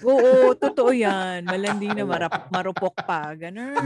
Oo, totoo yan. Malandi na marap, marupok pa. Ganun.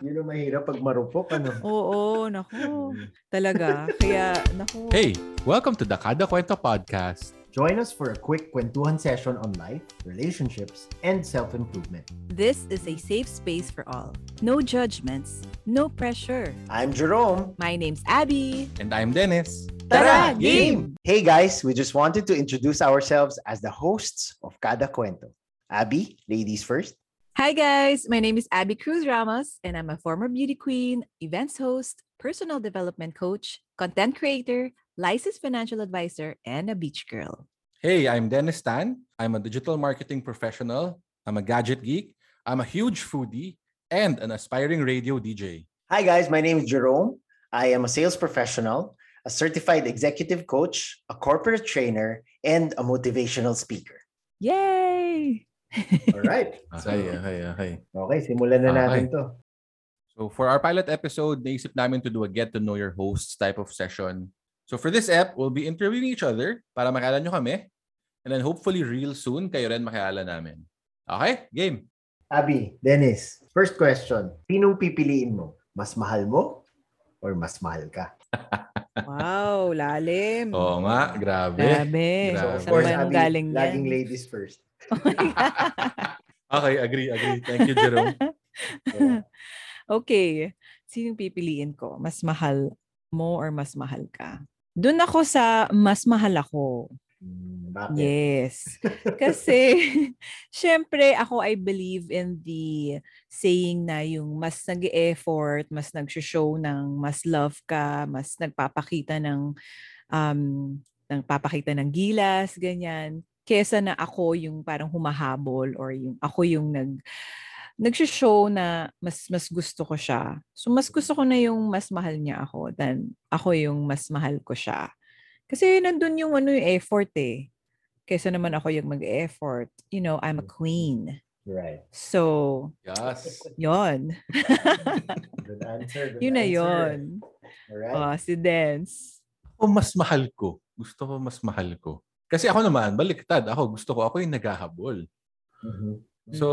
Yun ang mahirap pag marupok, ano? Oo, naku. Talaga. Kaya, naku. Hey, welcome to the Kada Kwento Podcast. Join us for a quick kwentuhan session on life, relationships, and self-improvement. This is a safe space for all. No judgments, no pressure. I'm Jerome. My name's Abby. And I'm Dennis. Tara, game! Hey guys, we just wanted to introduce ourselves as the hosts of Kada Kwento. Abby, ladies first. Hi guys, my name is Abby Cruz Ramos and I'm a former beauty queen, events host, personal development coach, content creator, licensed financial advisor, and a beach girl. Hey, I'm Dennis Tan. I'm a digital marketing professional. I'm a gadget geek. I'm a huge foodie and an aspiring radio DJ. Hi guys, my name is Jerome. I am a sales professional, a certified executive coach, a corporate trainer, and a motivational speaker. Yay! All right. Okay, okay, okay. Okay, simulan na natin Okay. to. So for our pilot episode, naisip namin to do a get to know your hosts type of session. So for this app, we'll be interviewing each other para makilala nyo kami. And then hopefully real soon, kayo rin makilala namin. Okay? Game. Abby, Dennis, first question. Sinong pipiliin mo? Mas mahal mo or mas mahal ka? Wow, lalim. Oo nga, grabe. Grabe. Grabe. So, of course, Abby, galing yan? laging ladies first. Oh. Okay, agree, agree. Thank you, Jerome. Yeah. okay. Sinong pipiliin ko? Mas mahal mo or mas mahal ka? Doon ako sa mas mahal ako. Hmm, bakit? Yes. Kasi, syempre, ako I believe in the saying na yung mas nag effort mas nag-show ng mas love ka, mas nagpapakita ng, um, nagpapakita ng gilas, ganyan. Kesa na ako yung parang humahabol or yung ako yung nag nag-show na mas mas gusto ko siya. So mas gusto ko na yung mas mahal niya ako than ako yung mas mahal ko siya. Kasi nandun yung ano yung effort eh. Kesa naman ako yung mag-effort. You know, I'm a queen. Right. So, Yes. yon. Good answer. Good yun na yon. Alright. Oh, si Dance. Ako mas mahal ko. Gusto ko mas mahal ko. Kasi ako naman, baliktad. Ako, gusto ko, ako yung naghahabol. Mhm. So,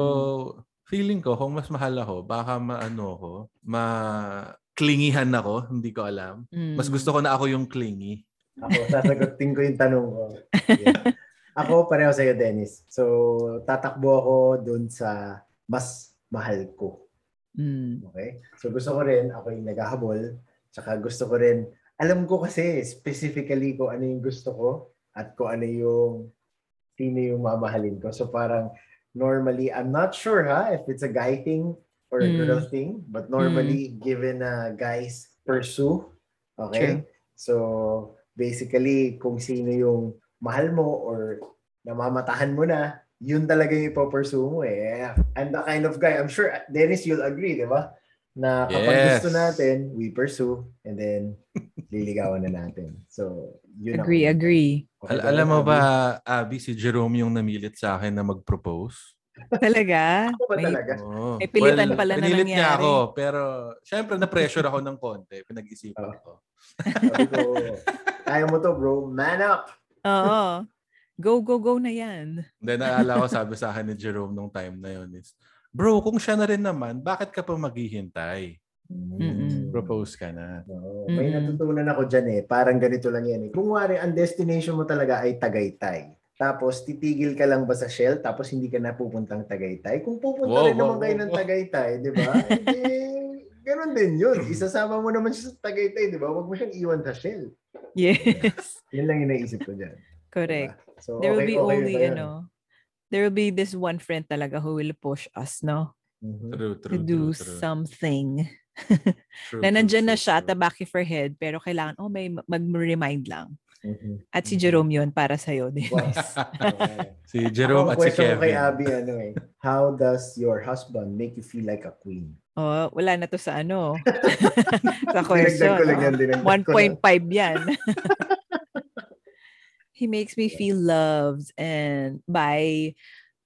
feeling ko, kung mas mahal ako, baka maano ako, ma-clingihan ako, hindi ko alam. Mas gusto ko na ako yung clingy. Ako, sasagutin ko yung tanong ko. Yeah. ako, pareho sa'yo, Dennis. So, tatakbo ako dun sa mas mahal ko. Mm. Okay? So, gusto ko rin, ako yung naghahabol. Tsaka gusto ko rin, alam ko kasi specifically kung ano yung gusto ko at kung ano yung sino yung mamahalin ko. So, parang normally, I'm not sure ha, if it's a guy thing or a Mm. girl thing, but normally, given na guys pursue, okay? So, basically, kung sino yung mahal mo or namamatahan mo na, yun talaga yung ipopursue mo eh. I'm the kind of guy, I'm sure, Dennis, you'll agree, di ba? Na kapag Yes. gusto natin, we pursue and then liligawan na natin. So, yun ako. Agree, agree. Okay Al- alam mo ba, Abby, si Jerome yung namilit sa akin na mag-propose? Talaga? Ako ba May- talaga? Oo. May pilitan pala na pinilit niya nangyari. ako, pero syempre na-pressure ako ng konti. Pinag-isipan Oh. ko. Sabi ko, kaya mo to bro, man up! Oo. Go, go, go na yan. Then naalala ko, sabi sa akin ni Jerome nung time na yun is, Bro, kung siya na rin naman, bakit ka pa maghihintay? Mm-mm. Propose ka na. Oo, may natutunan ako dyan eh. Parang ganito lang yan eh. Kung wari, ang destination mo talaga ay Tagaytay. Tapos, titigil ka lang ba sa Shell tapos hindi ka na pupuntang Tagaytay? Kung pupunta Wow, rin wow, naman kayo wow, ng wow. Tagaytay, di ba? Eh, ganun din yun. Isasama mo naman siya sa Tagaytay, di ba? Huwag mo siyang iwan sa Shell. Yes. Yun lang yung naisip ko dyan. Correct. Diba? So, There will okay, be okay only, ano, there will be this one friend talaga who will push us, no? True, To true, do true, true. something. True, na true, nandyan na true, siya at true. the back of her head, pero kailangan, oh, may mag-remind lang. Mhm. At si Mhm. Jerome yun para sa'yo, Wow. Dennis. Okay. Si Jerome Ako, at si question ko kay Kevin. Abby, ano eh. How does your husband make you feel like a queen? oh, wala na to sa ano. sa question. ko lang yan, oh. 1.5 yan. He makes me feel loved and by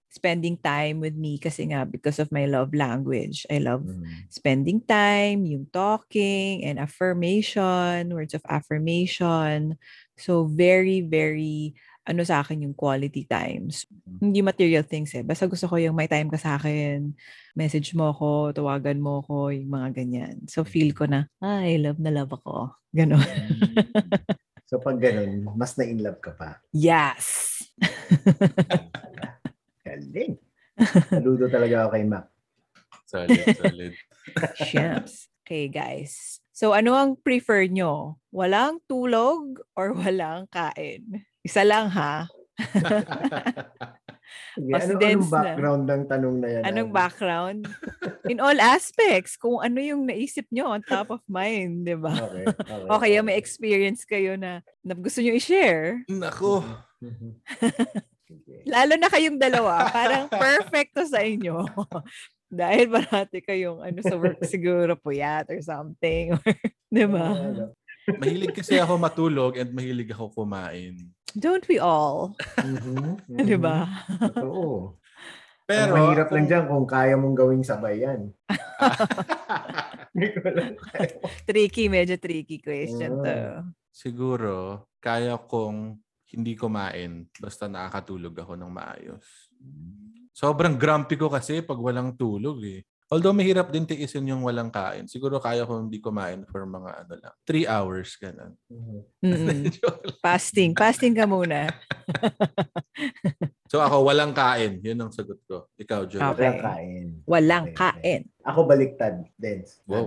spending time with me kasi nga because of my love language. I love Mhm. spending time, yung talking and affirmation, words of affirmation. So very, very ano sa akin yung quality times. Hindi material things eh. Basta gusto ko yung may time ka sa akin, message mo ako, tawagan mo ako, yung mga ganyan. So feel ko na, ay, love na love ako. Ganon. So pag ganun, mas na-in love ka pa. Yes! Galing. Saludo talaga ako kay Mac. Solid, solid. Champs. Okay, guys. So, ano ang prefer nyo? Walang tulog or walang kain? Isa lang, ha? Sige, Mas ano, dense anong background ng tanong na yan? Anong Ivy? background? In all aspects. Kung ano yung naisip nyo on top of mind, di ba? Okay. Okay. O kaya may experience kayo na, na gusto nyo i-share. Nako. Lalo na kayong dalawa. Parang perfecto sa inyo. Dahil parati kayong ano sa work siguro puyat or something. Or, di ba? Ano? Mahilig kasi ako matulog and mahilig ako kumain. Don't we all? Mhm. Di ba? Oo. Pero, Pero, mahirap lang kung- dyan kung kaya mong gawing sabay yan. Tricky, medyo tricky question to. Siguro, kaya kong hindi kumain basta nakakatulog ako ng maayos. Sobrang grumpy ko kasi pag walang tulog eh. Although mahirap din tiisin yung walang kain. Siguro kaya ko hindi kumain for mga ano lang. Three hours, ganun. Mhm. Lang. Fasting. Fasting ka muna. so ako, walang kain. Yun ang sagot ko. Ikaw, Joe. Okay. Walang kain. Walang Okay, kain. Ako baliktad, Dens. Wow.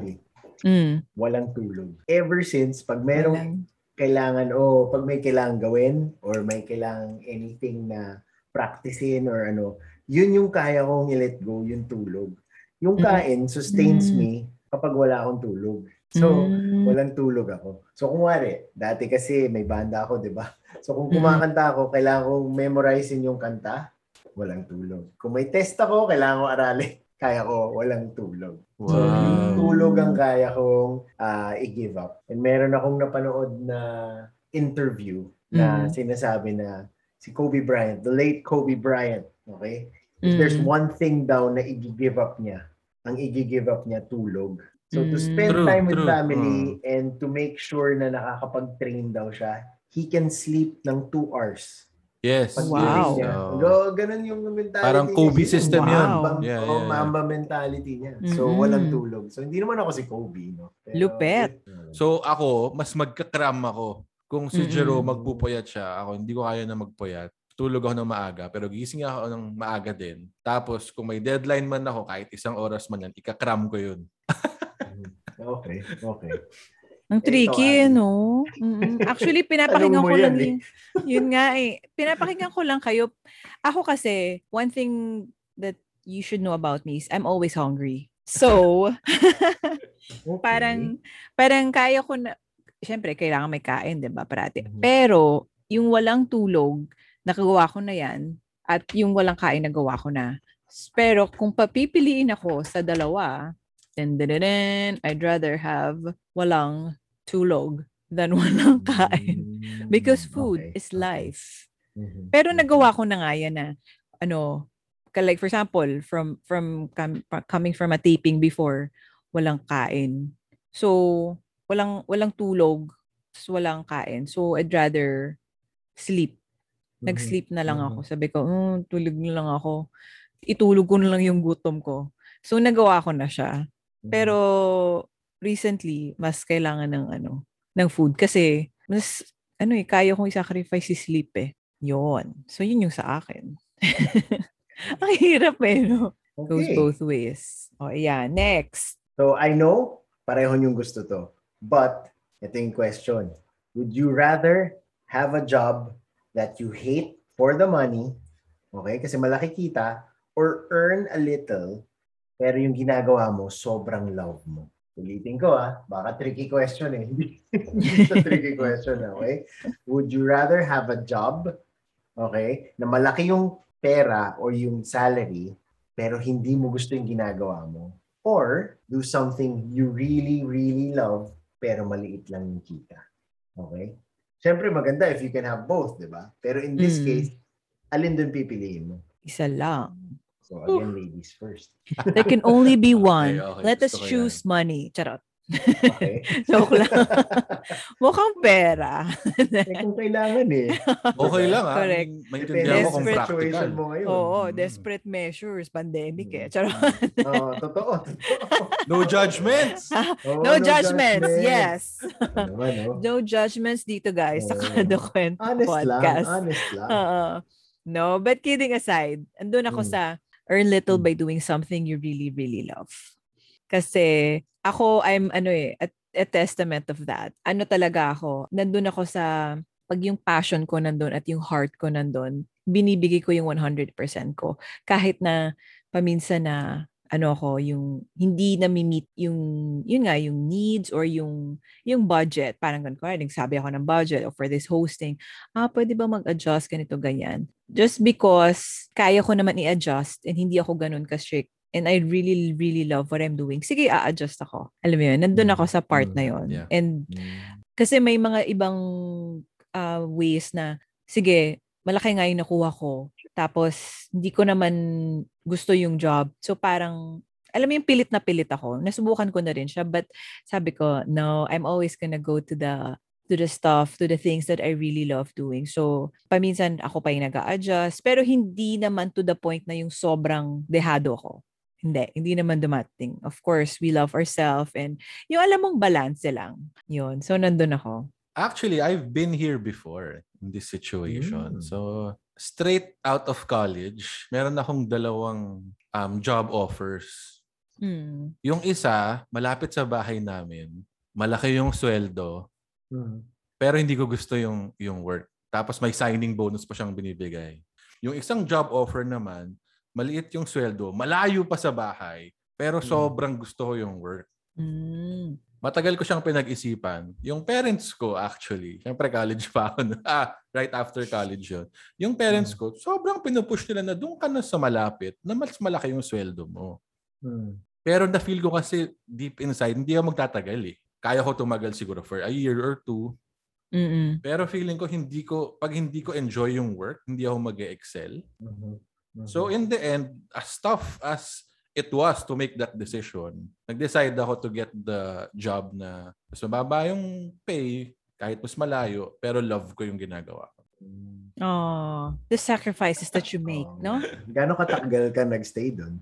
Mm. Walang tulog. Ever since, pag merong Walang- kailangan o pag may kailangan gawin or may kailangan anything na practicein or ano, yun yung kaya kong i-let go, yung tulog. Yung Mm. kain sustains Mm. me kapag wala akong tulog. So, Mm. walang tulog ako. So, kung wari, dati kasi may banda ako, di ba? So, kung kumakanta ako, kailangan kong memorizein yung kanta, walang tulog. Kung may test ako, kailangan ko aralin, kaya ko, walang tulog. So, yung Wow. tulog ang kaya kong ah, i-give up. And meron akong napanood na interview na Mm. sinasabi na si Kobe Bryant, the late Kobe Bryant, okay? If there's Mm. one thing daw na i-give up niya, ang i-give up niya tulog. So to Mm. spend True, time with true. family and to make sure na nakakapag-train daw siya, he can sleep ng two hours. Yes. Pag Wow. niya. Oo. Go, ganun yung mentality Parang niya. Kobe yung system yun. Mamba, Yeah, oh, yeah, yeah. Mamba mentality niya. So, Mhm. walang tulog. So, hindi naman ako si Kobe, no? Pero, Lupet. So ako, mas magkakram ako. Kung si Mm-mm. Jerome magpupuyat siya, ako hindi ko kaya na magpuyat. Tulog ako ng maaga, pero gising ako ng maaga din. Tapos kung may deadline man ako, kahit isang oras man yan, ikakram ko yun. Okay, okay. Ang Ito, tricky, Abby. no? Mm-mm. Actually, pinapakinggan ko lang eh. yun. Nga eh. Pinapakinggan ko lang kayo. Ako kasi, one thing that you should know about me is I'm always hungry. So, okay. parang, parang kaya ko na, syempre, kailangan may kain, di ba, parati. Mhm. Pero, yung walang tulog, nakagawa ko na yan. At yung walang kain, nagawa ko na. Pero, kung papipiliin ako sa dalawa, then, I'd rather have walang tulog than walang kain. Because food Okay, is life. Mhm. Pero nagawa ko na nga yan na, ano, like for example, from from com- coming from a taping before, walang kain. So, walang walang tulog, tas walang kain. So, I'd rather sleep. Mhm. Nag-sleep na lang ako. Sabi ko, "Mm, tulog na lang ako. Itulog ko na lang yung gutom ko. So, nagawa ko na siya. Pero, recently, mas kailangan ng ano, ng food. Kasi, mas, ano eh, kaya kong i-sacrifice si sleep eh. Yun. So, yun yung sa akin. Ang hirap eh, no? Goes Okay. both ways. O, ayan. Next. So, I know, pareho yung gusto to. But, ito yung question. Would you rather have a job that you hate for the money, okay, kasi malaki kita, or earn a little, pero yung ginagawa mo, sobrang love mo? Ulitin ko ah, baka tricky question eh. Siya tricky question, okay? Would you rather have a job, okay, na malaki yung pera or yung salary, pero hindi mo gusto yung ginagawa mo? Or do something you really, really love, pero maliit lang yung kita. Okay? Siyempre maganda if you can have both, di ba? Pero in this Mm. case, alin dun pipiliin mo? Isa lang. So again, ladies first. There can only be one. okay. Let us choose money. Charot. Okay. Joke lang. Mukhang pera. eh, kung kailangan eh. Okay lang ah. Correct. Maintindihan mo kung Desperate practical. mo ngayon. Oo, Mm. desperate measures, pandemic eh. Mm. Charot. Oo, totoo. totoo. No judgments. Oo, no, judgments, yes. Ano naman, no? No judgments dito guys sa Oo. Kada Kwento Honest podcast. lang, honest lang. Oo. No, but kidding aside, andun ako Mm. sa earn little Mm. by doing something you really, really love. Kasi ako, I'm ano eh, a, a testament of that. Ano talaga ako, nandun ako sa, pag yung passion ko nandun at yung heart ko nandun, binibigay ko yung 100% ko. Kahit na paminsan na ano ako, yung hindi na meet yung, yun nga, yung needs or yung, yung budget. Parang ganun ko, nagsabi ako ng budget or for this hosting, ah, pwede ba mag-adjust ganito, ganyan. Just because kaya ko naman i-adjust and hindi ako ganun ka-strict and I really, really love what I'm doing. Sige, a-adjust ako. Alam mo yun, nandun ako sa part Mm, na yun. yeah. And Mm. kasi may mga ibang uh, ways na, sige, malaki nga yung nakuha ko. Tapos, hindi ko naman gusto yung job. So, parang, alam mo yung pilit na pilit ako. Nasubukan ko na rin siya. But sabi ko, no, I'm always gonna go to the to the stuff, to the things that I really love doing. So, paminsan ako pa yung nag adjust Pero hindi naman to the point na yung sobrang dehado ko. Hindi, hindi naman dumating. Of course, we love ourselves and yung alam mong balance lang. Yun. So, nandun ako. Actually, I've been here before in this situation. Mm. So, straight out of college, meron akong dalawang um, job offers. Mm. Yung isa, malapit sa bahay namin, malaki yung sweldo, Mm. pero hindi ko gusto yung, yung work. Tapos may signing bonus pa siyang binibigay. Yung isang job offer naman, maliit yung sweldo, malayo pa sa bahay, pero Mm. sobrang gusto ko yung work. Mm. Matagal ko siyang pinag-isipan. Yung parents ko actually, syempre college pa ako. ah, right after college yun. Yung parents Mm. ko, sobrang pinupush nila na doon ka na sa malapit na mas malaki yung sweldo mo. Mm. Pero na-feel ko kasi deep inside, hindi ako magtatagal eh. Kaya ko tumagal siguro for a year or two. Mm-mm. Pero feeling ko hindi ko, pag hindi ko enjoy yung work, hindi ako mag excel Mhm. Mhm. So in the end, as tough as it was to make that decision, nag-decide ako to get the job na mas mababa yung pay, kahit mas malayo, pero love ko yung ginagawa ko. Oh, the sacrifices that you make, Oh. no? Gano'ng katagal ka nagstay doon?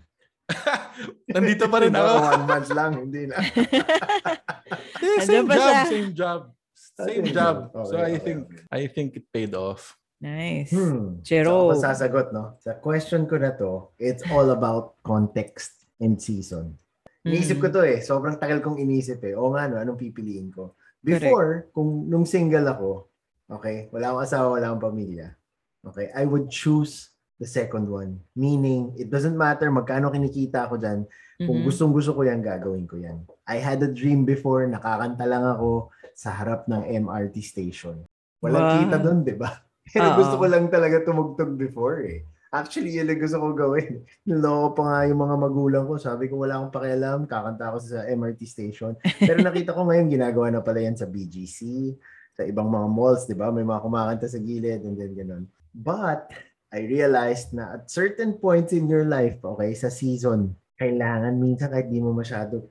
Nandito pa rin ako. One month lang, hindi na. Nandiyan same job, siya. same job. Ah, Same same job. job. So Okay, I okay, think okay. I think it paid off. Nice. Hmm. Jero. So, sasagot, no? Sa question ko na to, it's all about context and season. Iniisip ko Mm. to eh. Sobrang tagal kong iniisip eh. O nga, no? Anong pipiliin ko? Before, kung nung single ako, okay, wala akong asawa, wala akong pamilya, okay, I would choose the second one. Meaning, it doesn't matter magkano kinikita ako dyan. Kung Mhm. gustong gusto ko yan, gagawin ko yan. I had a dream before, nakakanta lang ako sa harap ng MRT station. Walang Wow. kita doon, di ba? Pero Oo. gusto ko lang talaga tumugtog before eh. Actually, yun ang gusto ko gawin. Niloko pa nga yung mga magulang ko. Sabi ko, wala akong pakialam. Kakanta ako sa MRT station. Pero nakita ko ngayon, ginagawa na pala yan sa BGC, sa ibang mga malls, di ba? May mga kumakanta sa gilid and then ganun. But, I realized na at certain points in your life, okay, sa season, kailangan minsan kahit di mo masyado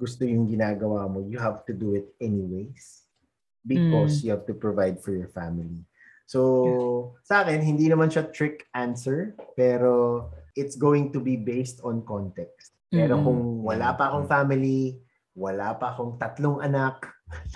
gusto yung ginagawa mo, you have to do it anyways. Because you have to provide for your family. So, sa akin, hindi naman siya trick answer, pero it's going to be based on context. Pero Mm. kung wala pa akong family, wala pa akong tatlong anak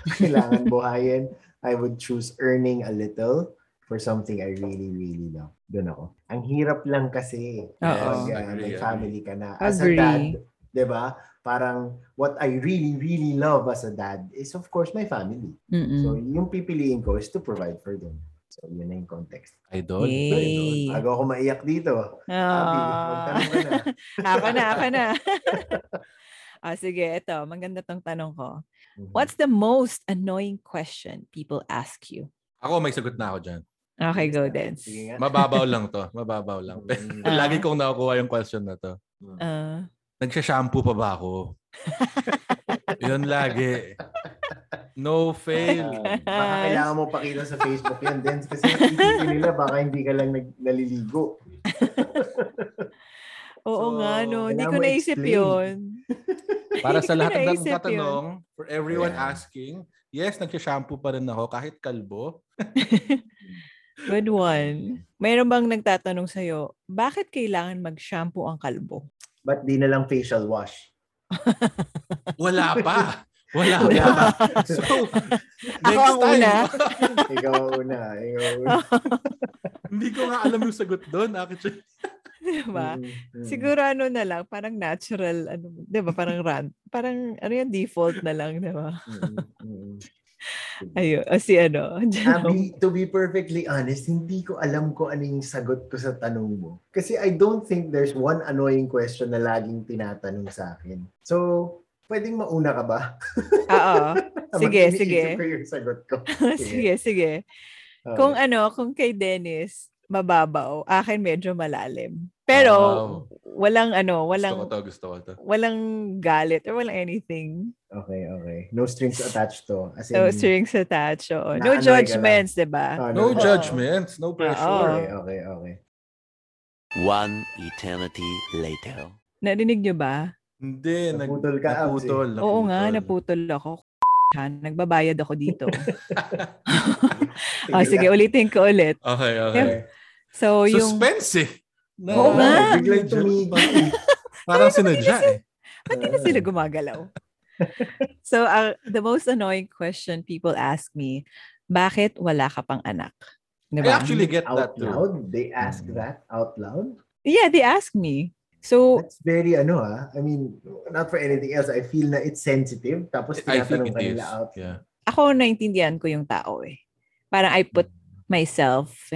na kailangan buhayin, I would choose earning a little for something I really, really love. Doon ako. Ang hirap lang kasi Oo. pag uh, may family ka na. As Agree. a dad, 'di ba? Parang what I really, really love as a dad is of course my family. Mm-mm. So yung pipiliin ko is to provide for them. So yun na yung context. Idol. Yay. Bago ako maiyak dito. Abby, magtanong ka na. Ah. ako na, ako na. ah, sige, ito. Maganda tong tanong ko. Mhm. What's the most annoying question people ask you? Ako may sagot na ako dyan. Okay, go, nga. Mababaw lang to. Mababaw lang. Ah. Lagi kong nakukuha yung question na to. Uh, Nagsha-shampoo pa ba ako? Yun lagi. No fail. Ah, baka kailangan mo pakita sa Facebook yan, Dens, kasi isipin nila baka hindi ka lang nag- naliligo. Oo So, nga, no. Hindi ko naisip yun. Para sa lahat ng tatanong, for everyone Ayan. asking, yes, nagsha-shampoo pa rin ako kahit kalbo. Good one. Mayroon bang nagtatanong sa'yo, bakit kailangan mag-shampoo ang kalbo? Ba't di na lang facial wash? Wala pa. Wala Wala. So, Ako next ang time. una. ikaw ang una. Ikaw una. Hindi ko nga alam yung sagot doon. Actually. Diba? Mm, mm. Siguro ano na lang, parang natural, ano, di ba? Parang rant. Parang, ano yung default na lang, di ba? Mm, mm. Ayun, o si ano, Abby, to be perfectly honest, hindi ko alam kung ano yung sagot ko sa tanong mo. Kasi I don't think there's one annoying question na laging tinatanong sa akin. So, pwedeng mauna ka ba? Oo. Sige, sige. ko yung sagot ko. sige, sige. Okay. Kung ano, kung kay Dennis, mababaw, akin medyo malalim. Pero, Wow. walang ano, walang, Gusto ko to, gusto ko to. walang galit or walang anything. Okay, okay. No strings attached to. As in, No strings attached. Oo. No judgments, di ba? Oh, No Oo. judgments, no pressure. Oo. Okay, okay, okay. One eternity later. Narinig nyo ba? Hindi. nag- Naputol ka, Abs, eh. Naputol. Oo nga, naputol ako. Nagbabayad ako dito. ah, sige, ulitin ko ulit. Okay, okay. So, yung... Suspense eh. Na- Oo nga. Biglang tumigil. Parang sinadya eh. Ba't di na sila gumagalaw? so, uh, the most annoying question people ask me, bakit wala ka pang anak? I Diba? actually get that Out too. loud? They ask Mm. that out loud? Yeah, they ask me. So, That's very ano ah. I mean, not for anything else. I feel na it's sensitive. Tapos I think tinatanong it ka is. nila out. Yeah. ako naintindihan ko yung tao eh. Parang I put myself,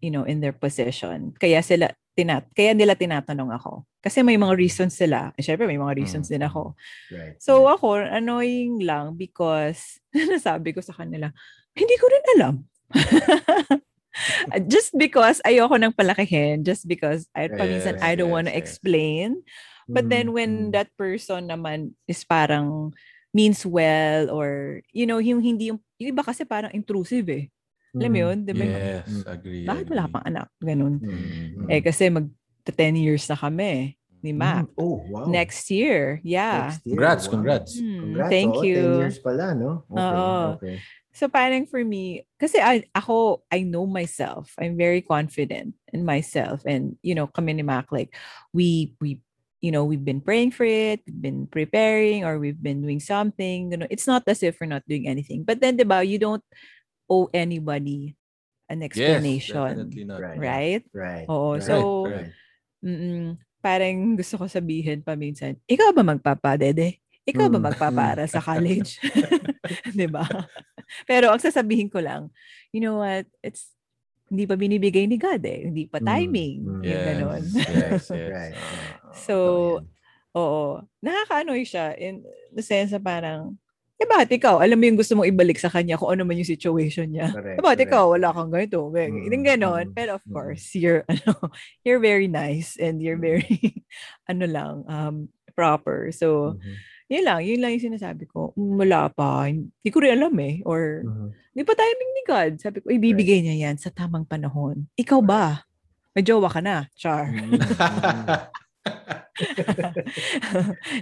you know, in their position. Kaya sila, tinat kaya nila tinatanong ako. Kasi may mga reasons sila. Eh, Syempre, may mga reasons din ako. Right. So ako, annoying lang because nasabi ko sa kanila, hindi ko rin alam. just because ayoko nang palakihin, just because I paminsan Yes, I don't yes, want to yes. explain. But then Mm, when mm. that person naman is parang means well or you know, yung hindi yung, yung iba kasi parang intrusive eh. Alam mo Mm. yun? Di ba? Yes, Mm. agree. Bakit wala pang anak? Ganun. Mm, mm, Eh kasi mag 10 years na kami ni mm. Mac. Oh, wow. Next year. Yeah. Next year. Congrats, Wow. congrats. Hmm, Congrats. thank oh, you. 10 years pala, no? Okay, Oo. okay. So parang for me, kasi I, ako, I know myself. I'm very confident in myself. And, you know, kami ni Mac, like, we, we, you know, we've been praying for it, we've been preparing, or we've been doing something. You know, it's not as if we're not doing anything. But then, diba, you don't owe anybody an Yes, explanation. definitely not. Right. right? Right. Oo. right, So, right. Parang gusto ko sabihin pa minsan, ikaw ba magpapadede? Ikaw ba Mm, magpapara sa college? 'Di ba? Pero ang sasabihin ko lang, you know what? It's hindi pa binibigay ni God eh. Hindi pa Mm, timing. mm. Yung Yes, ganon. yes, yes. Right. Ah, So, oo. Nakakaanoy siya in the sense na parang, eh bakit ikaw? Alam mo yung gusto mong ibalik sa kanya kung ano man yung situation niya. Correct, Eh bakit correct. ikaw? Wala kang ganito. Mm, Yung ganon. mm, Pero of mm. course, you're, ano, you're very nice and you're Mm. very, ano lang, um, proper. So, Mhm, yun lang. Yun lang yung sinasabi ko. "Mm, Wala pa. Hindi ko rin alam eh. Or, mhm. hindi pa timing ni God. Sabi ko, ibibigay niya yan sa tamang panahon. Ikaw ba? May jowa ka na. Char. Mm.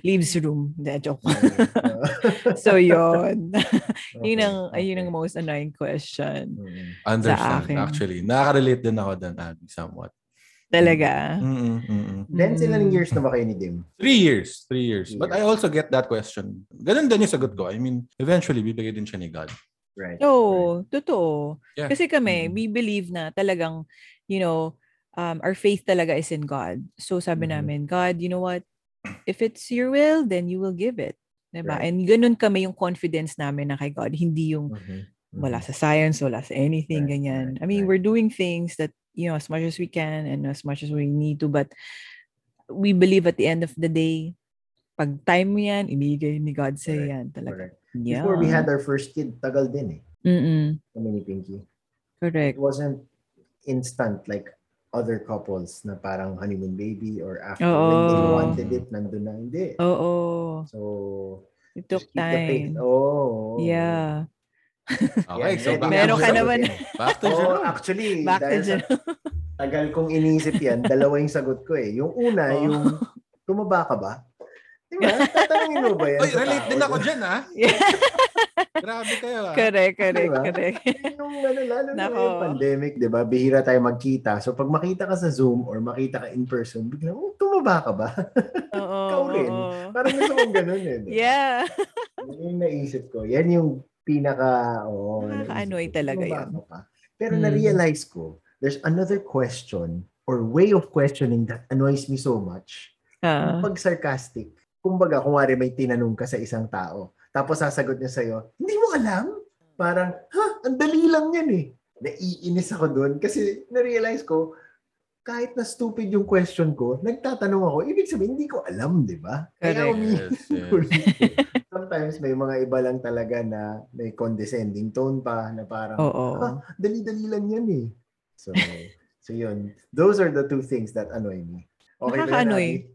Leaves room. Hindi, joke. Uh, so, yun. yun okay, ang, ayun ang okay. most annoying question. Mm. Understand, akin. actually. Nakaka-relate din ako doon, Abby, somewhat. Talaga. Mm-mm, mm-mm. Then, sila ng Mm. years na ba kayo ni Dim? Three years. Three years. Three But I also get that question. Ganun din yung sagot ko. I mean, eventually, bibigay din siya ni God. Right. Oo, totoo. Yeah. Kasi kami, Mm. we believe na talagang, you know, um, our faith talaga is in God. So sabi Mhm. namin, God, you know what? If it's your will, then you will give it. Diba? Right. And ganun kami yung confidence namin na kay God. Hindi yung Mhm, wala mhm. sa science, wala sa anything, Right, ganyan. I right, mean, right. we're doing things that, you know, as much as we can and as much as we need to, but we believe at the end of the day, pag time mo yan, ibigay ni God sa Correct, yan talaga. Correct. Yeah. Before we had our first kid, tagal din eh. Mm-mm. Kami ni Pinky. Correct. It wasn't instant like other couples na parang honeymoon baby or after Oo. when they wanted it, nandun na. Hindi. Oo. So, It took time. Oh. Yeah. Okay, so back Meron ka naman. Back to Oh, Jerome. actually, Back to Jerome. tagal kong inisip yan. Dalawa yung sagot ko eh. Yung una, Oh. yung tumaba ka ba? Diba? Tatanungin mo ba yan? Oy, relate tao? din ako dyan, ha? Yeah. Grabe kayo, ha? correct, correct, Diba? correct. yung ano, lalo na yung pandemic, di ba? Bihira tayo magkita. So pag makita ka sa Zoom or makita ka in person, biglang, oh, tumaba ka ba? Oo. Ikaw rin. oo. Parang gusto kong ganun eh. di ba? Yeah. Yun yung naisip ko. Yan yung pinaka, oo. Nakaka-annoy talaga yun. ka. Pero Mm. na-realize ko, there's another question or way of questioning that annoys me so much. Ah. Pag sarcastic, kumbaga, kung wari may tinanong ka sa isang tao, tapos sasagot niya sa'yo, hindi mo alam? Parang, ha, ang dali lang yan eh. Naiinis ako doon kasi na-realize ko, kahit na stupid yung question ko, nagtatanong ako, ibig sabihin, hindi ko alam, di ba? Kaya Yes, yes. Sometimes may mga iba lang talaga na may condescending tone pa na parang, Oo. "Ah, dali-dali lang yan eh. So, so yun. Those are the two things that annoy me. Okay ba yan, Nakaka-annoy. Abby?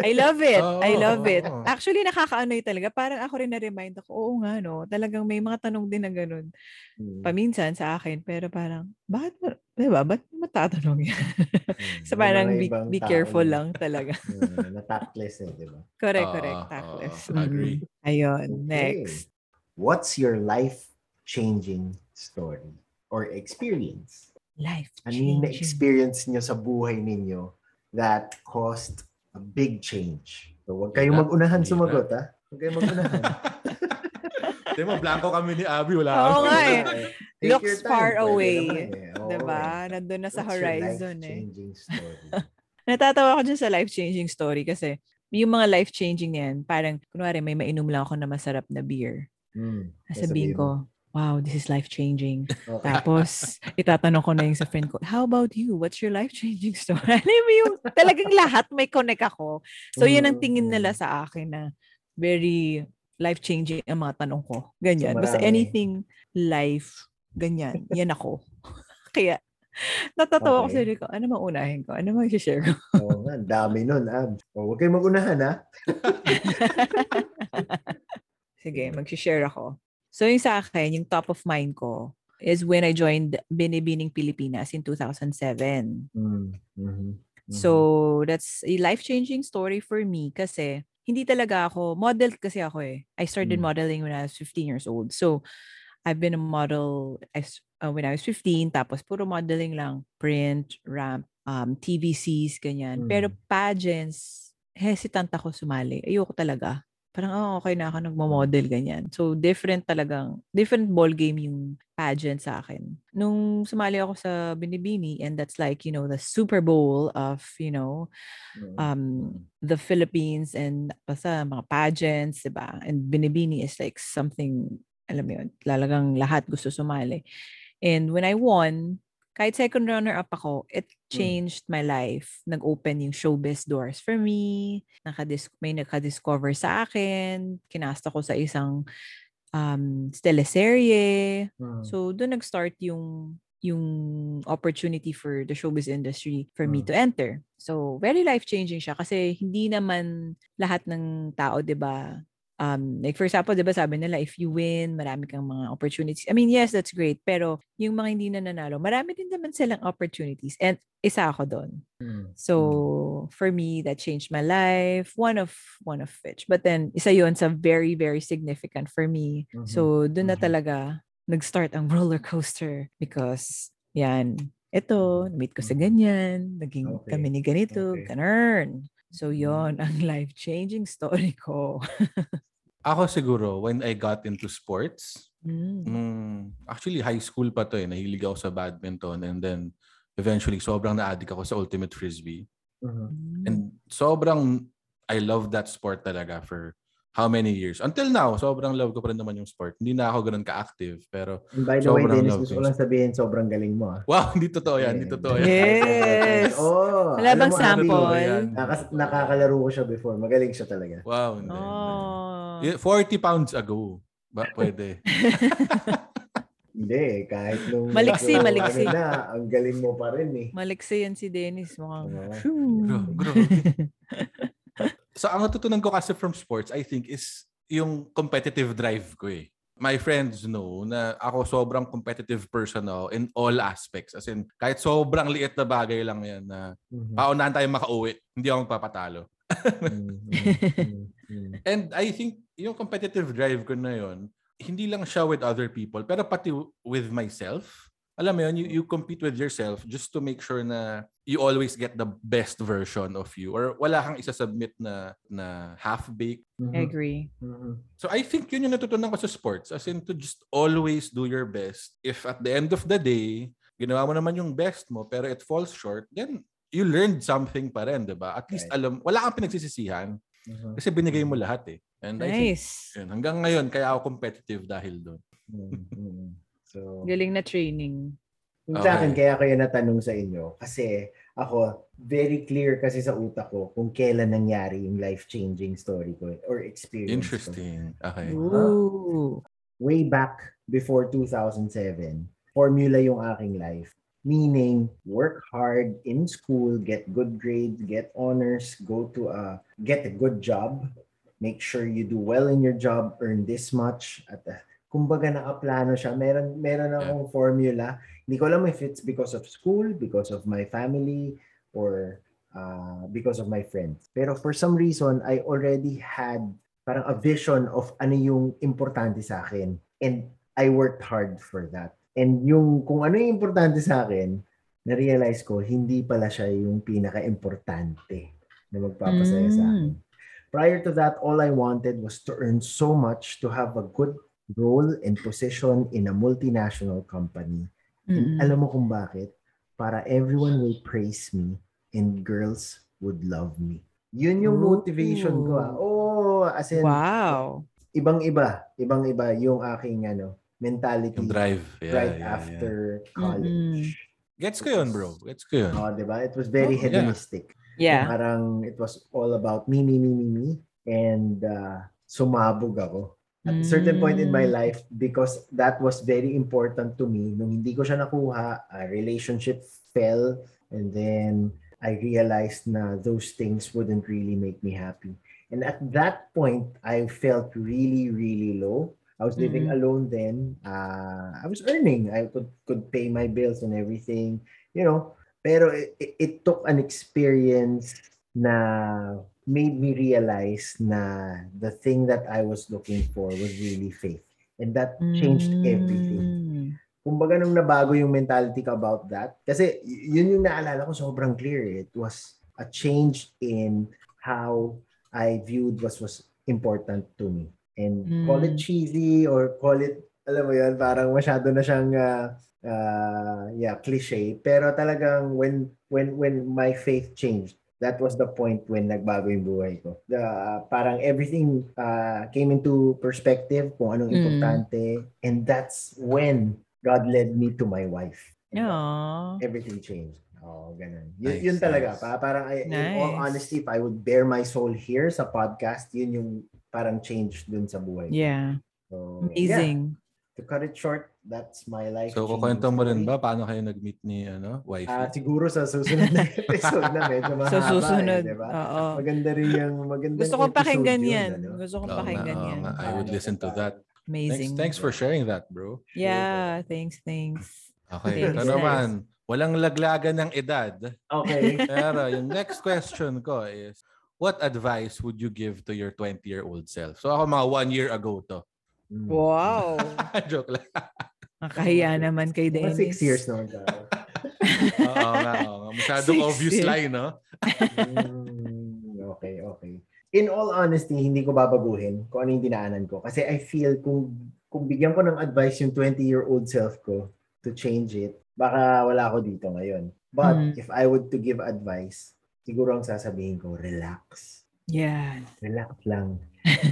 I love it. I Oo, love it. Actually, nakakaanoy talaga. Parang ako rin na-remind ako, oo nga, no? Talagang may mga tanong din na ganun. Hmm. Paminsan sa akin. Pero parang, bakit, mo- di ba? Ba't mo matatanong yan? Hmm. so parang be, be tao careful na- lang talaga. Hmm, na tactless eh, di ba? correct, Oo, correct. Tactless. oo. Agree. Mm. Ayun, Okay. next. What's your life-changing story or experience? Life Ano yung changing. na-experience nyo sa buhay ninyo that caused a big change? So, huwag kayong mag-unahan sumagot, ha? Huwag kayong mag-unahan. Di ba, blanco kami ni Abby. Wala Oo kami. nga eh. Take Looks time, far away. eh. Oo, Diba? Nandun na sa What's horizon eh. life-changing story? Natatawa ko dyan sa life-changing story kasi yung mga life-changing yan, parang, kunwari, may mainom lang ako na masarap na beer. Hmm, Sasabihin ko, wow, this is life-changing. Okay. Tapos, itatanong ko na yung sa friend ko, how about you? What's your life-changing story? Alam mo yung talagang lahat may connect ako. So, yan ang tingin nila Mm. sa akin na very life-changing ang mga tanong ko. Ganyan. So, Basta anything life, ganyan. Yan ako. Kaya, natatawa ko Okay. sa sarili ko, ano maunahin ko? Ano mang share ko? Oo nga, dami nun, Ab. O, huwag kayong mag-unahan, ha? Sige, mag-share ako. So, yung sa akin, yung top of mind ko is when I joined Binibining Pilipinas in 2007. Mm, mhm, mhm. So, that's a life-changing story for me kasi hindi talaga ako, model kasi ako eh. I started Mm. modeling when I was 15 years old. So, I've been a model as- uh, when I was 15, tapos puro modeling lang, print, ramp, um, TVCs, ganyan. Pero Mm. pageants, hesitant ako sumali. Ayoko talaga. Parang, oh, okay na ako nagmo-model, ganyan. So, different talagang, different ball game yung pageant sa akin. Nung sumali ako sa Binibini, and that's like, you know, the Super Bowl of, you know, Mm. um, the Philippines and basta mga pageants, diba? And Binibini is like something, alam mo yun, lalagang lahat gusto sumali. And when I won, kahit second runner-up ako, it changed my life. Nag-open yung showbiz doors for me. Nakadis- may nakadiscover sa akin. Kinasta ko sa isang um, teleserye. Mm. So, doon nag-start yung yung opportunity for the showbiz industry for me Mm. to enter. So, very life-changing siya kasi hindi naman lahat ng tao, 'di ba? Um, like for example, 'di ba sabi nila if you win, marami kang mga opportunities. I mean, yes, that's great, pero yung mga hindi na nanalo, marami din naman silang opportunities and isa ako doon. Mm. So, for me, that changed my life. One of one of which. But then, isa yun sa very, very significant for me. Mhm. So, doon na Mhm. talaga nag-start ang roller coaster because, yan, ito, meet ko sa ganyan, naging Okay. kami ni ganito, Okay. ganun. So, Mhm. yon ang life-changing story ko. Ako siguro, when I got into sports, Mm. nung, actually high school pa to eh, nahilig ako sa badminton and then eventually sobrang na-addict ako sa ultimate frisbee. Mhm. And sobrang I love that sport talaga for how many years. Until now, sobrang love ko pa rin naman yung sport. Hindi na ako ganun ka-active. Pero, And by the way, Sobrang Dennis, gusto ko lang sabihin, sobrang galing mo, ah. wow, hindi totoo yan. Hindi totoo yan. Yes. Oh, Wala alam bang sample? nakas- nakakalaro ko siya before. Magaling siya talaga. Wow. Hindi, Oh. hindi. 40 pounds ago. Ba, pwede. Hindi, kahit nung... Maliksi, nung maliksi. Na, ang galing mo pa rin eh. Maliksi yan si Dennis. Mukhang. Phew. So, ang natutunan ko kasi from sports, I think, is yung competitive drive ko eh. my friends know na ako sobrang competitive person ako in all aspects. As in, kahit sobrang liit na bagay lang yan na Mhm. paunahan tayo makauwi, hindi ako magpapatalo. Mm, mm, mm, mm. And I think yung competitive drive ko na yon, hindi lang siya with other people, pero pati with myself. Alam mo yun, you, you compete with yourself just to make sure na you always get the best version of you or wala kang isasubmit na, na half-baked. I Mhm. agree. Mhm. So I think yun yung natutunan ko sa sports as in to just always do your best. If at the end of the day, ginawa mo naman yung best mo pero it falls short, then you learned something pa rin, di ba? At least Right. alam, wala kang pinagsisisihan Mhm. kasi binigay mo lahat eh. And I think Nice. yun, hanggang ngayon, kaya ako competitive dahil doon. So, Galing na training. Yung sa akin, Okay. kaya ko yun natanong sa inyo. Kasi ako, very clear kasi sa utak ko kung kailan nangyari yung life-changing story ko or experience ko. Interesting. Okay. Ooh. Way back before 2007, formula yung aking life. Meaning, work hard in school, get good grades, get honors, go to a, get a good job, make sure you do well in your job, earn this much. At uh, kumbaga nakaplano siya. Meron, meron akong formula. Hindi ko alam if it's because of school, because of my family, or uh, because of my friends. Pero for some reason, I already had parang a vision of ano yung importante sa akin. And I worked hard for that. And yung kung ano yung importante sa akin, na-realize ko, hindi pala siya yung pinaka-importante na magpapasaya sa akin. Prior to that, all I wanted was to earn so much to have a good role and position in a multinational company. And Mm-mm. alam mo kung bakit? Para everyone will praise me and girls would love me. Yun yung Ooh. motivation ko. Ah. Oh, as in, Wow. ibang-iba. Ibang-iba yung aking ano, mentality Yung drive. Yeah, right yeah, yeah. after college. Gets ko yun, bro. Gets ko yun. Oh, 'di ba? It was very Oh, yeah. hedonistic. Yeah. Parang it was all about me, me, me, me, me. And uh, sumabog ako. At a certain point in my life, because that was very important to me, nung hindi ko siya nakuha, a relationship fell, and then I realized na those things wouldn't really make me happy. And at that point, I felt really, really low. I was living Mhm. alone then. Uh, I was earning. I could could pay my bills and everything, you know. Pero it, it took an experience na made me realize na the thing that I was looking for was really faith. And that changed everything. Mm. Kumbaga nung nabago yung mentality ko about that, kasi yun yung naalala ko sobrang clear. eh. It was a change in how I viewed what was important to me. And call it Mm. cheesy or call it, alam mo yun, parang masyado na siyang, uh, uh, yeah, cliche. Pero talagang when, when, when my faith changed, that was the point when nagbago yung buhay ko. The, parang everything uh, came into perspective kung anong Mm. importante. And that's when God led me to my wife. And Aw. Everything changed. Oh, ganun. Yun, Nice, yun talaga. nice. Pa, parang I, in all Nice. honesty, if I would bare my soul here sa podcast, yun yung parang change dun sa buhay. ko. Yeah. So, yeah, Amazing. To cut it short, that's my life. So, kukwento mo rin ba paano kayo nag-meet ni ano, wife? Ah, siguro sa susunod na episode na medyo mahaba. So susunod. Eh, diba? Oo. Maganda rin yung magandang Gusto kong pakinggan yun, yan. ano? Gusto kong nga, pakinggan oo yan. I would listen to that. Thanks, Amazing. thanks for sharing that, bro. Yeah, thanks, thanks. Okay, Thanks. ito naman. Walang laglagan ng edad. Okay. Pero yung next question ko is, what advice would you give to your 20-year-old self? So ako mga one year ago to. Mm. Wow. Joke lang. Nakahiya naman kay Dennis. six years naman tayo. Oo nga, oo nga. Masyadong Six obvious years. line, no? Mm, okay, okay. In all honesty, hindi ko babaguhin kung ano yung dinaanan ko. Kasi I feel kung, kung bigyan ko ng advice yung 20-year-old self ko to change it, baka wala ako dito ngayon. But Mm. if I would to give advice, siguro ang sasabihin ko, relax. Yeah. Relax lang.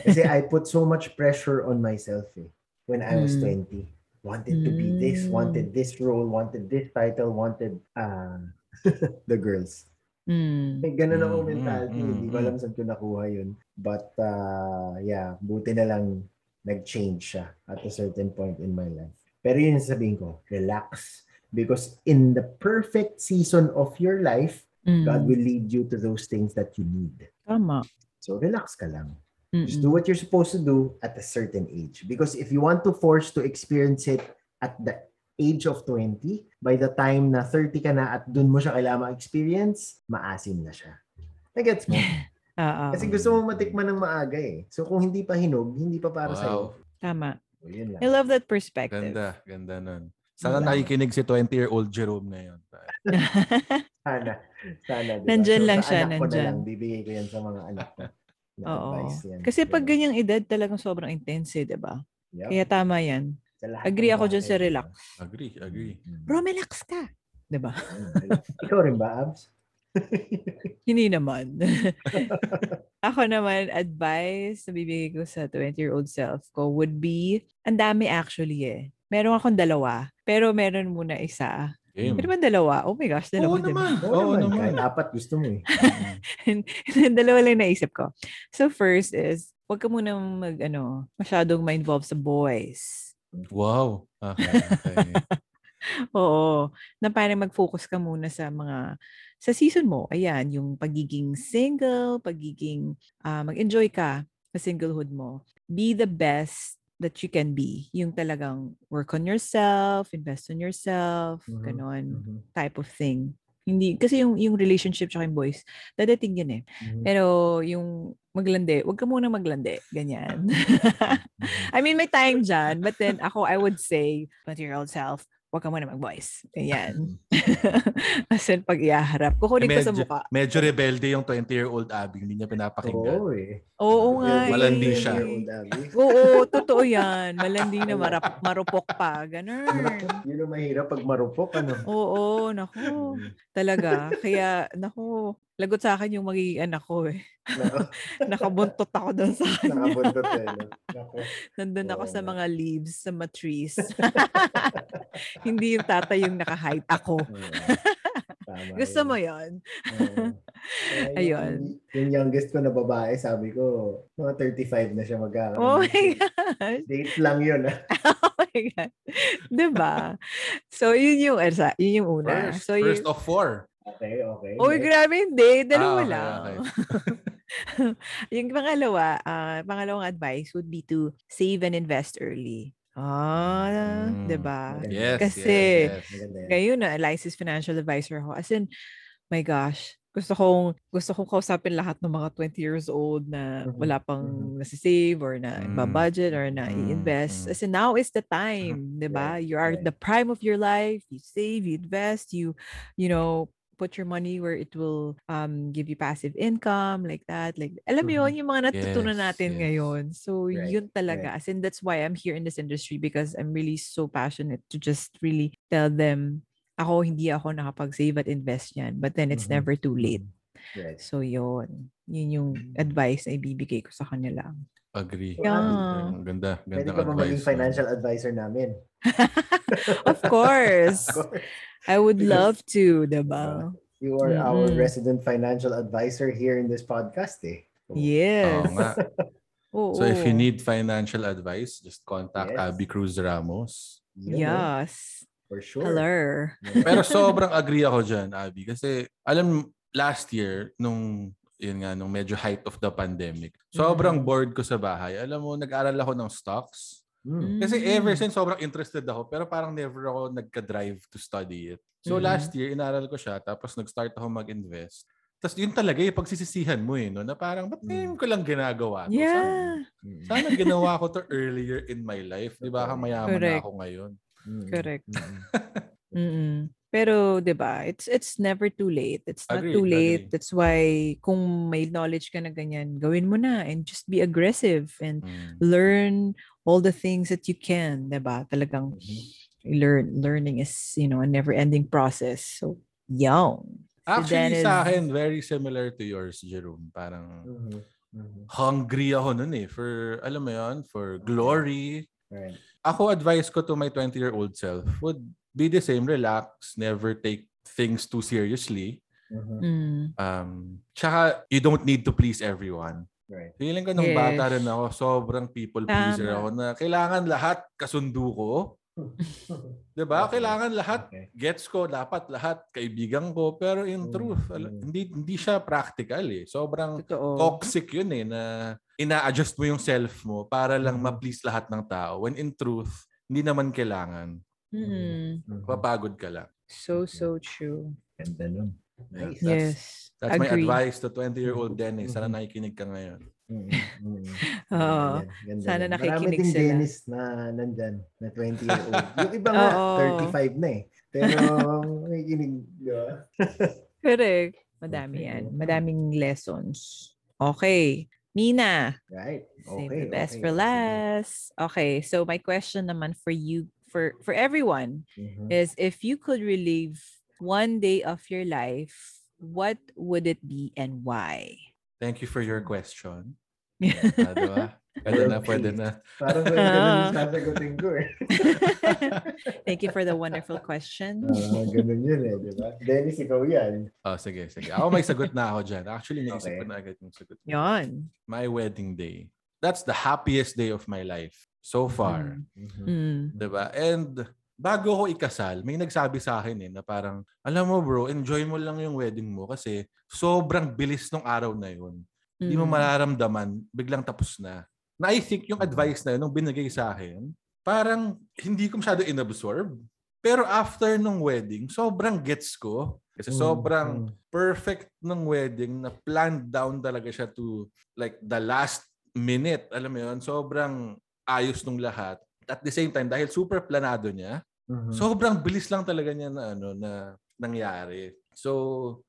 Kasi I put so much pressure on myself eh, when I was Mm. 20. Wanted to be this, Mm. wanted this role, wanted this title, wanted uh, the girls. Mm. May ganun ako Mm, mentality. mm, Hindi ko mm. alam saan ko nakuha yun. But uh, yeah, buti na lang nag-change siya at a certain point in my life. Pero yun yung sabihin ko, relax. Because in the perfect season of your life, Mm. God will lead you to those things that you need. Tama. So relax ka lang. Just do what you're supposed to do at a certain age. Because if you want to force to experience it at the age of 20, by the time na 30 ka na at dun mo siya kailangan ma-experience, maasim na siya. Nagets mo? Oo. Kasi gusto mo matikman ng maaga eh. So kung hindi pa hinog, hindi pa para sa'yo. Wow. Tama. So, yun lang. I love that perspective. Ganda. Ganda nun. Sana Wala. nakikinig si 20-year-old Jerome ngayon. Sana. Sana. Diba? Nandyan lang sa siya, anak ko na nandyan. lang, bibigay ko yan sa mga anak ko. Na Oo. advice yan. Kasi pag ganyang edad, talagang sobrang intense, eh, di ba? Yup. Kaya tama yan. Sa lahat agree ng ako dyan sa relax. Agree, agree. Mm. Bro, relax ka. Di ba? Ikaw rin ba, Abs? Hindi naman. Ako naman, advice na bibigay ko sa 20-year-old self ko would be, ang dami actually eh. Meron akong dalawa, pero meron muna isa. Game. Pero ba dalawa? Oh my gosh, dalawa. Oo diba? naman. Oo Oo naman. naman. Kahit apat gusto mo eh. dalawa lang naisip ko. So first is, huwag ka muna mag, ano, masyadong ma-involve sa boys. Wow. Okay, okay. Oo. Na parang mag-focus ka muna sa mga, sa season mo. Ayan, yung pagiging single, pagiging, ah, mag-enjoy ka sa singlehood mo. Be the best that you can be. Yung talagang work on yourself, invest on yourself, Mhm. ganon Mhm. type of thing. Hindi, kasi yung, yung relationship tsaka yung boys, dadating yun eh. Mhm. Pero yung maglandi, wag ka muna maglandi. Ganyan. Mhm. I mean, may time dyan. But then ako, I would say, 20-year-old self, wag ka muna mag-boys. Ganyan. As in, pag iaharap. Kukunin ko sa mukha. medyo rebelde yung 20-year-old Abby. Hindi niya pinapakinggan. Oo eh. Oo nga. Malandi eh. siya. Oo, totoo yan. Malandi na marap, marupok pa. Ganun. Yun ang mahirap pag marupok, ano? Oo, naku. Talaga. Kaya, naku, lagot sa akin yung magiging anak ko eh. Naka- Nakabuntot ako doon sa kanya. Nakabundot eh. no? Nandun ako Oo sa mga leaves, sa mga trees. Hindi yung tatay yung naka-hide. Ako. Tama Gusto yun. mo yon Oo. Kaya yung- Ayun. Yung youngest ko na babae, sabi ko, mga 35 na siya magkakaroon. Oh ng my kid. gosh. Date lang yun, ah. Oh my God. Diba? So, yun yung, ersa, yun yung una. First, so, first yun, of four. Okay, okay. Uy, grabe hindi. Dalawa Ah, okay, lang. okay. yung pangalawa, ah, pangalawang advice would be to save and invest early. Ah, Mm. 'di ba? Yes, Kasi- yes, yes. Ngayon na licensed financial advisor ako. As in, my gosh, gusto kong gusto kong kausapin lahat ng mga 20 years old na Mhm, wala pang mhm. nasi-save or na Mm, budget or na mm, i-invest. mm. As in, now is the time, 'di ba? You are right. the prime of your life. You save, you invest, you you know, put your money where it will um give you passive income like that. Like alam mo Mhm. yun, yung mga natutunan Yes, natin yes. ngayon. So Right, yun talaga. As in that's why I'm here in this industry because I'm really so passionate to just really tell them ako hindi ako nakapag-save at invest yan. But then it's Mhm. never too late. Right. So yun. Yun yung advice na ibibigay ko sa kanila. Agree. Yeah. Ang Ganda, Pwede ganda ka ba maging financial advisor namin? Of course. Of course. I would Because- love to, diba? You are our Mm-mm. resident financial advisor here in this podcast eh. So, Yes. Oo. So if you need financial advice, just contact Yes. Abby Cruz Ramos. Yes. For sure. Hello. Pero sobrang agree ako dyan, Abby. Kasi alam, last year, nung yun nga, nung medyo height of the pandemic, sobrang Mhm. bored ko sa bahay. Alam mo, nag-aral ako ng stocks. Mm. Kasi ever since, sobrang interested ako. Pero parang never ako nagka-drive to study it. So Mhm. last year, inaral ko siya. Tapos nag-start ako mag-invest. Tapos yun talaga yung pagsisisihan mo eh. No? Na parang, ba't ngayon ko lang ginagawa to? Sana, Yeah. Mm. sana ginawa ko to earlier in my life. Di ba? Mayaman na Correct. ako ngayon. Mm. Correct. Mm. Mm-mm. Pero 'di ba, it's it's never too late. It's not Agree, too late. agree. That's why kung may knowledge ka na ganyan, gawin mo na and just be aggressive and Mm. learn all the things that you can, 'di ba? Talagang Mhm. learn learning is, you know, a never-ending process. So, young. Actually, Dennis- sa akin, very similar to yours, Jerome. Parang Mhm. Mhm. hungry ako nun eh. For, alam mo yun, for glory. Right. Ako, advice ko to my 20-year-old self would be the same. Relax. Never take things too seriously. Mhm. Mm. Um, tsaka, you don't need to please everyone. Right. Feeling ko nung Yes. bata rin ako, sobrang people pleaser Tama. ako na kailangan lahat kasundo ko. 'Di ba? Okay. Kailangan lahat Okay. gets ko, dapat lahat kaibigan ko. Pero in Mm, truth, ala- mm. hindi hindi siya practical eh. Sobrang Totoo. toxic yun eh na ina-adjust mo yung self mo para lang Mhm. ma-please lahat ng tao. When in truth, hindi naman kailangan. Mm. Mhm. Papagod ka lang. So, so true. Ganda nun. Nice. Yes. That's my Agree. advice to 20-year-old Dennis. Sana Mhm. nakikinig ka ngayon. Mm, mm. Oo. Ganda, ganda Sana nakikinig Marami sila. Dennis na nandyan, na 20 year old. Yung iba nga, Oo. 35 na eh. Pero nakikinig, di ba? Correct. Madami Okay, yan. Madaming lessons. Okay. Nina, Right. save Okay. the best okay. for last. Okay, so my question naman for you, for for everyone, Mhm. is if you could relive one day of your life, what would it be and why? Thank you for your question. Ah, di ba? Pwede na, pwede na. Parang ganun ganun yung sasagutin ko eh. Thank you for the wonderful question. Ganun yun eh, di ba? Dennis, ikaw yan. Oh, sige, sige. Ako may sagot na ako dyan. Actually, naisip Okay. ko na agad yung sagot. Yon. My wedding day. That's the happiest day of my life so far. Mhm. Mm. Diba? And bago ko ikasal, may nagsabi sa akin eh, na parang, alam mo bro, enjoy mo lang yung wedding mo kasi sobrang bilis ng araw na yun. Hindi mo Mm. mararamdaman, biglang tapos na. Na I think yung advice na yun, nung binigay sa akin, parang hindi ko masyado inabsorb. Pero after nung wedding, sobrang gets ko. Kasi Mm, sobrang mm. perfect ng wedding na planned down talaga siya to like the last minute. Alam mo yun, sobrang ayos nung lahat. At the same time, dahil super planado niya, Mhm. sobrang bilis lang talaga niya na ano na nangyari. So,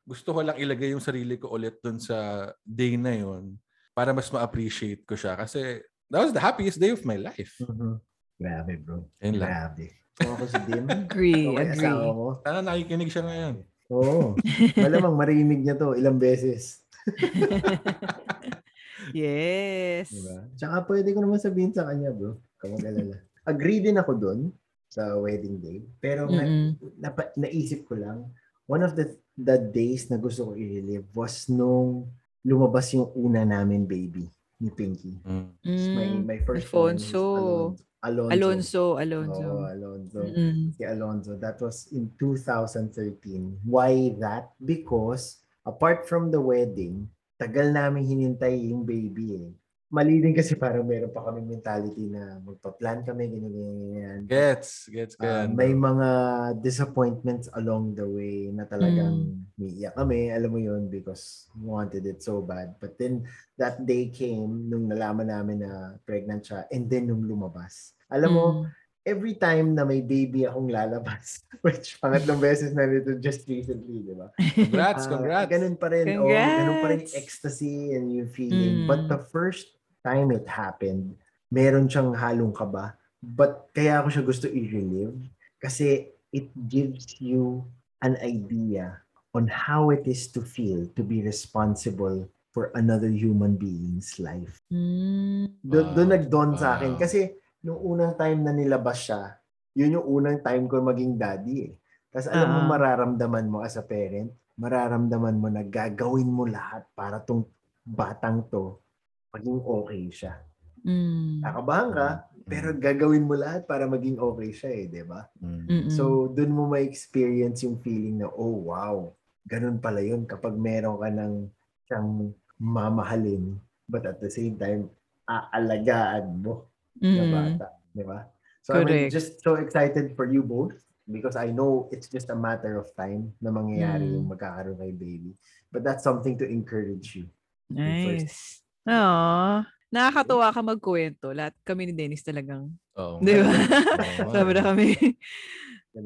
gusto ko lang ilagay yung sarili ko ulit dun sa day na yun para mas ma-appreciate ko siya kasi that was the happiest day of my life. Mhm. Grabe, bro. Yun lang. Grabe. Kung ako si Dim, Agree, agree. mo. Sana nakikinig siya ngayon. Oo. Malamang marinig niya to ilang beses. Yes. Diba? Tsaka pwede ko naman sabihin sa kanya, bro. Kamag-alala. Agree din ako dun sa wedding day. Pero nga, Mm-mm. napa, naisip ko lang, one of the the days na gusto ko i-relive was nung lumabas yung una namin baby ni Pinky. Mm. My, Mm. my first Alfonso. Alonzo. Alonso, Alonso. Oo, Alonzo. Mm. Si Alonzo. That was in 2013. Why that? Because apart from the wedding, tagal namin hinintay yung baby eh. Mali din kasi parang meron pa kami mentality na magpa-plan kami, ganyan, ganyan. Gets, gets ka Ah, yan, may mga disappointments along the way na talagang umiiyak kami, alam mo yun, because we wanted it so bad. But then, that day came nung nalaman namin na pregnant siya and then nung lumabas. Alam mo, Mm. every time na may baby akong lalabas, which pangatlong beses na nito just recently, di ba? Congrats, Ah, congrats. ganun pa rin. Oh, ganun pa rin Congrats! ecstasy and yung feeling. Mm. But the first time it happened, meron siyang halong kaba. But kaya ako siya gusto i-relive kasi it gives you an idea on how it is to feel to be responsible for another human being's life. Mm. Wow. doon nag-dawn sa akin. Wow. Kasi nung unang time na nilabas siya, yun yung unang time ko maging daddy eh. Tapos alam mo, Ah. mararamdaman mo as a parent, mararamdaman mo na gagawin mo lahat para tong batang to maging okay siya. Mm. Nakabahan ka, pero gagawin mo lahat para maging okay siya eh, di ba? Mm-mm. So, dun mo ma-experience yung feeling na, oh wow, ganun pala yun kapag meron ka ng siyang mamahalin, but at the same time, aalagaan mo na Mm. bata. Di ba? So, I'm Correct. just so excited for you both because I know it's just a matter of time na mangyayari Mm. yung magkakaroon kay baby. But that's something to encourage you. Nice. Aww. Nakakatuwa ka magkwento. Lahat kami ni Dennis talagang. Oo Di ba? Oo. Sobra kami.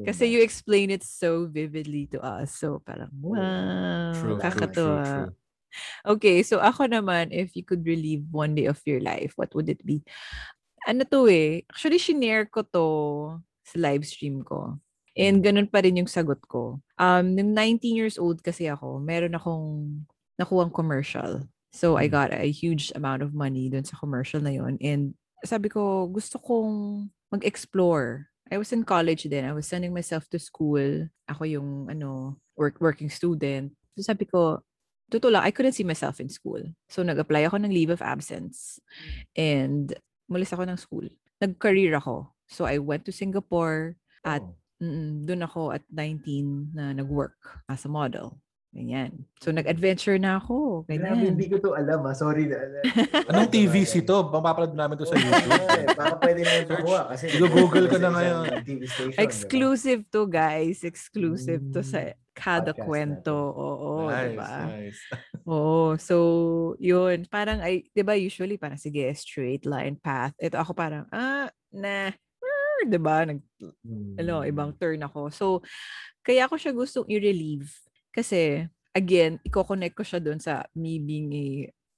Kasi you explain it so vividly to us. So parang, wow. True, true, kakatuwa. true, true. Okay, so ako naman, if you could relive one day of your life, what would it be? Ano to eh, actually, shinare ko to sa live stream ko. And ganun pa rin yung sagot ko. Um, nung 19 years old kasi ako, meron akong nakuhang commercial. So, I Mm. got a huge amount of money dun sa commercial na yon And sabi ko, gusto kong mag-explore. I was in college then. I was sending myself to school. Ako yung ano, work working student. So sabi ko, totoo lang, I couldn't see myself in school. So nag-apply ako ng leave of absence. And mulis ako ng school. Nag-career ako. So I went to Singapore at Oh. mm, doon ako at 19 na nag-work as a model. Ganyan. So, nag-adventure na ako. Grabe, Ganyan. hindi ko to alam ha. Sorry na. Anong TVC to? Papapanood namin to sa YouTube. Oo, eh, Baka pwede naman tukuha kasi Google ko na ngayon. station, Exclusive to, guys. Exclusive to sa kada Podcast kwento. Oo, nice, diba? nice. Oo. So, yun. Parang, ay, di ba usually, parang, sige, straight line path. Ito ako parang, ah, nah. er, Di ba? Nag, Mm. ano, ibang turn ako. So, kaya ako siya gustong i-relieve. Kasi, again, i-connect ko siya doon sa me being a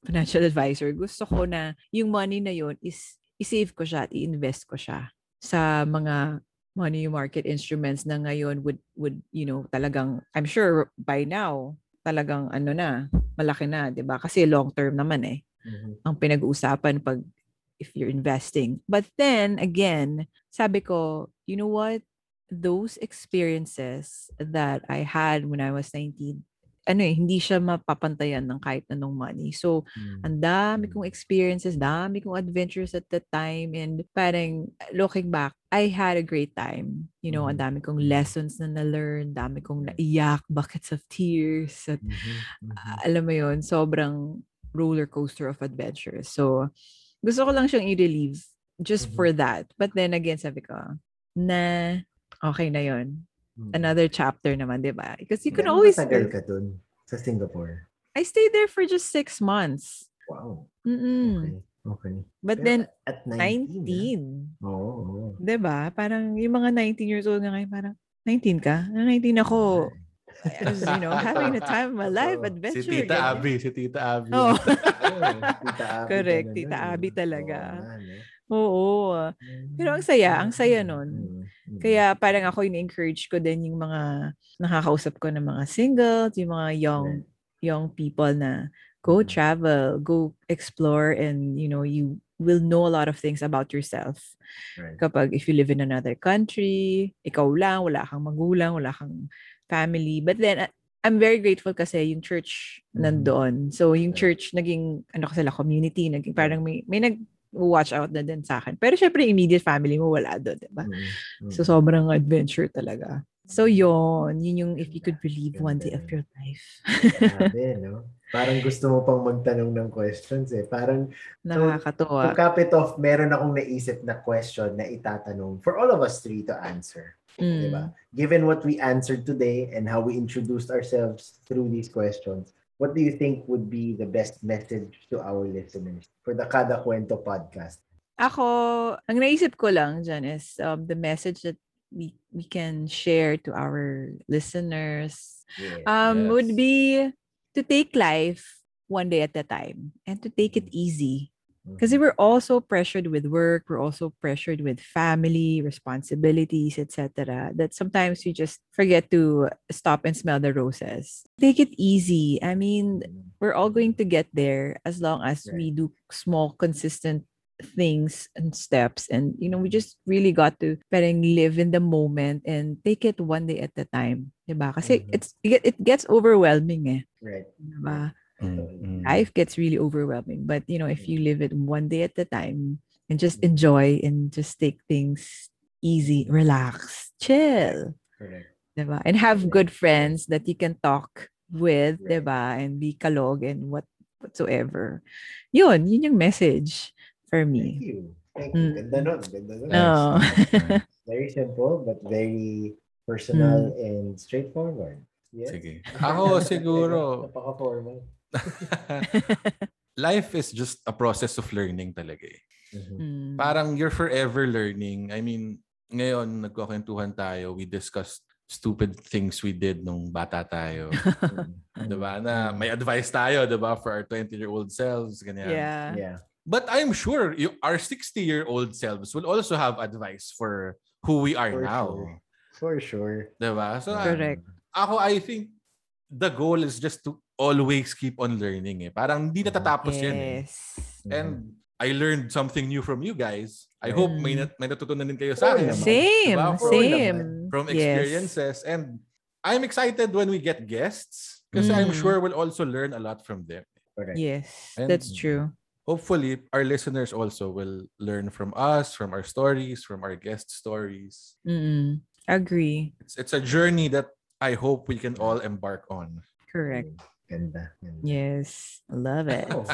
financial advisor. Gusto ko na yung money na yon is i-save ko siya at i-invest ko siya sa mga money market instruments na ngayon would would you know talagang I'm sure by now talagang ano na malaki na 'di ba kasi long term naman eh Mhm. ang pinag-uusapan pag if you're investing. But then again, sabi ko, you know what? Those experiences that I had when I was 19, ano eh, hindi siya mapapantayan ng kahit anong money. So, Mm. ang dami kong experiences, dami kong adventures at that time. And parang looking back, I had a great time. You know, ang dami kong lessons na na-learn, dami kong naiyak, buckets of tears. At Mhm. Mhm. alam mo yon sobrang roller coaster of adventures. So, gusto ko lang siyang i-relieve just Mhm. for that. But then again, sabi ko, na okay na yon Mhm. Another chapter naman, di ba? Because you can Gano'n always... matagal ka dun sa Singapore? I stayed there for just six months. Wow. Mm-mm. Okay. Okay. But Pero then, at 19. 19. ah. Oo. oo. Di ba? Parang yung mga 19 years old nga ngayon, parang 19 ka? Na 19 ako. I was, you know, having the time of my life, Oo. adventure. Si Tita ganyan. Abby, si Tita Abby. Oh. Ayun, Tita Abby Correct, na Tita Abby eh. talaga. Oo nga, no? Oo. Pero ang saya, ang saya nun. Mm, mm. Kaya parang ako in-encourage ko din yung mga nakakausap ko ng mga singles, yung mga young young people na go travel, go explore and you know, you will know a lot of things about yourself. Right. Kapag if you live in another country, ikaw lang, wala kang magulang, wala kang family. But then uh, I'm very grateful kasi yung church Mhm. nandoon. So yung church naging ano kasi sila community, naging parang may may nag watch out na din sa akin. Pero syempre immediate family mo wala doon, 'di ba? Mm, mm. So, sobrang adventure talaga. So, yon Yun yung if you could relieve one day of your life. Grabe, no? Parang gusto mo pang magtanong ng questions eh. Parang to Nakakatuwa. cap it off, meron akong naisip na question na itatanong for all of us three to answer. Mm. Diba? Given what we answered today and how we introduced ourselves through these questions, what do you think would be the best message to our listeners for the Kada Kwento podcast? Ako, ang naisip ko lang dyan is um, the message that we we can share to our listeners Yeah. um, Yes. would be to take life one day at a time and to take it easy. Kasi we're also pressured with work, we're also pressured with family, responsibilities, etc. That sometimes we just forget to stop and smell the roses. Take it easy. I mean, we're all going to get there as long as we do small, consistent things and steps. And, you know, we just really got to parang live in the moment and take it one day at a time. Diba? Kasi Mhm. it's, it, it gets overwhelming eh. Right. Diba? Mm, mm. life gets really overwhelming. But you know, if you live it one day at a time and just enjoy and just take things easy, relax, chill, Correct. diba? And have good friends that you can talk with, Right. diba? And be kalog and what whatsoever. Yun, yun yung message for me Thank you. Thank you. Mm. Ganda nun. Ganda nun. Oh. Very simple but very personal Mm. and straightforward. Yes. Sige. Ako siguro, Napaka-formal. life is just a process of learning talaga eh. Mhm. Mm. Parang you're forever learning. I mean, ngayon nagkukwentuhan tayo, we discussed stupid things we did nung bata tayo. Mhm. 'Di ba? Na may advice tayo, 'di ba, for our 20-year-old selves, ganyan. yeah. Yeah. But I'm sure you, our 60-year-old selves will also have advice for who we are For now. sure. For sure. 'Di ba? So Correct. ako I think the goal is just to always keep on learning eh. Parang hindi natatapos yan eh. Yes. And I learned something new from you guys. I hope may, Mm. nat- may natutunan din kayo sa akin. naman. Same, Diba? For- same. From Yes. experiences. And I'm excited when we get guests kasi I'm Mm. sure we'll also learn a lot from them. Correct. Yes, And- that's true. Hopefully, our listeners also will learn from us, from our stories, from our guest stories. Mm. Agree. It's, it's a journey that I hope we can all embark on. Correct. Ganda. ganda. Yes. Love it. Oh,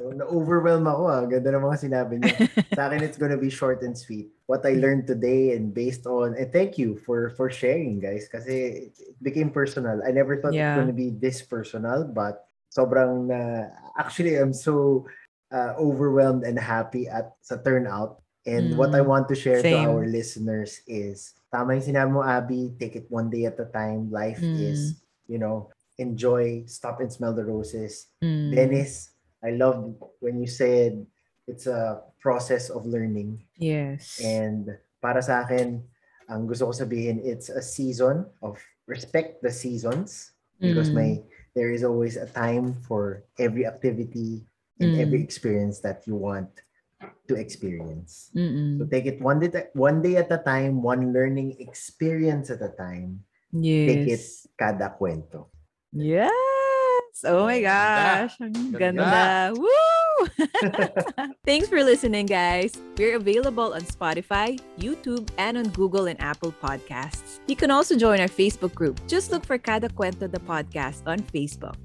so, na-overwhelm ako ah. Ganda ng mga sinabi niyo. Sa akin, it's gonna be short and sweet. What I learned today and based on, and thank you for for sharing, guys. Kasi it, became personal. I never thought Yeah. it's gonna be this personal, but sobrang na actually, I'm so uh, overwhelmed and happy at sa turnout. And what I Mm. want to share to Same. our listeners is, tama yung sinabi mo, Abby, take it one day at a time. Life Mm. is, you know, enjoy, stop and smell the roses. Mm. Dennis, I loved when you said it's a process of learning. Yes. And para sa akin, ang gusto ko sabihin, it's a season of respect the seasons because Mm. may there is always a time for every activity and Mm. every experience that you want to experience. Mm-mm. So take it one day, one day at a time, one learning experience at a time. Yes. Take it Yes. kada kwento. Yes. Oh my gosh. Ang Ganda. ganda. Woo! Thanks for listening, guys. We're available on Spotify, YouTube, and on Google and Apple Podcasts. You can also join our Facebook group. Just look for Kada Cuento the Podcast on Facebook.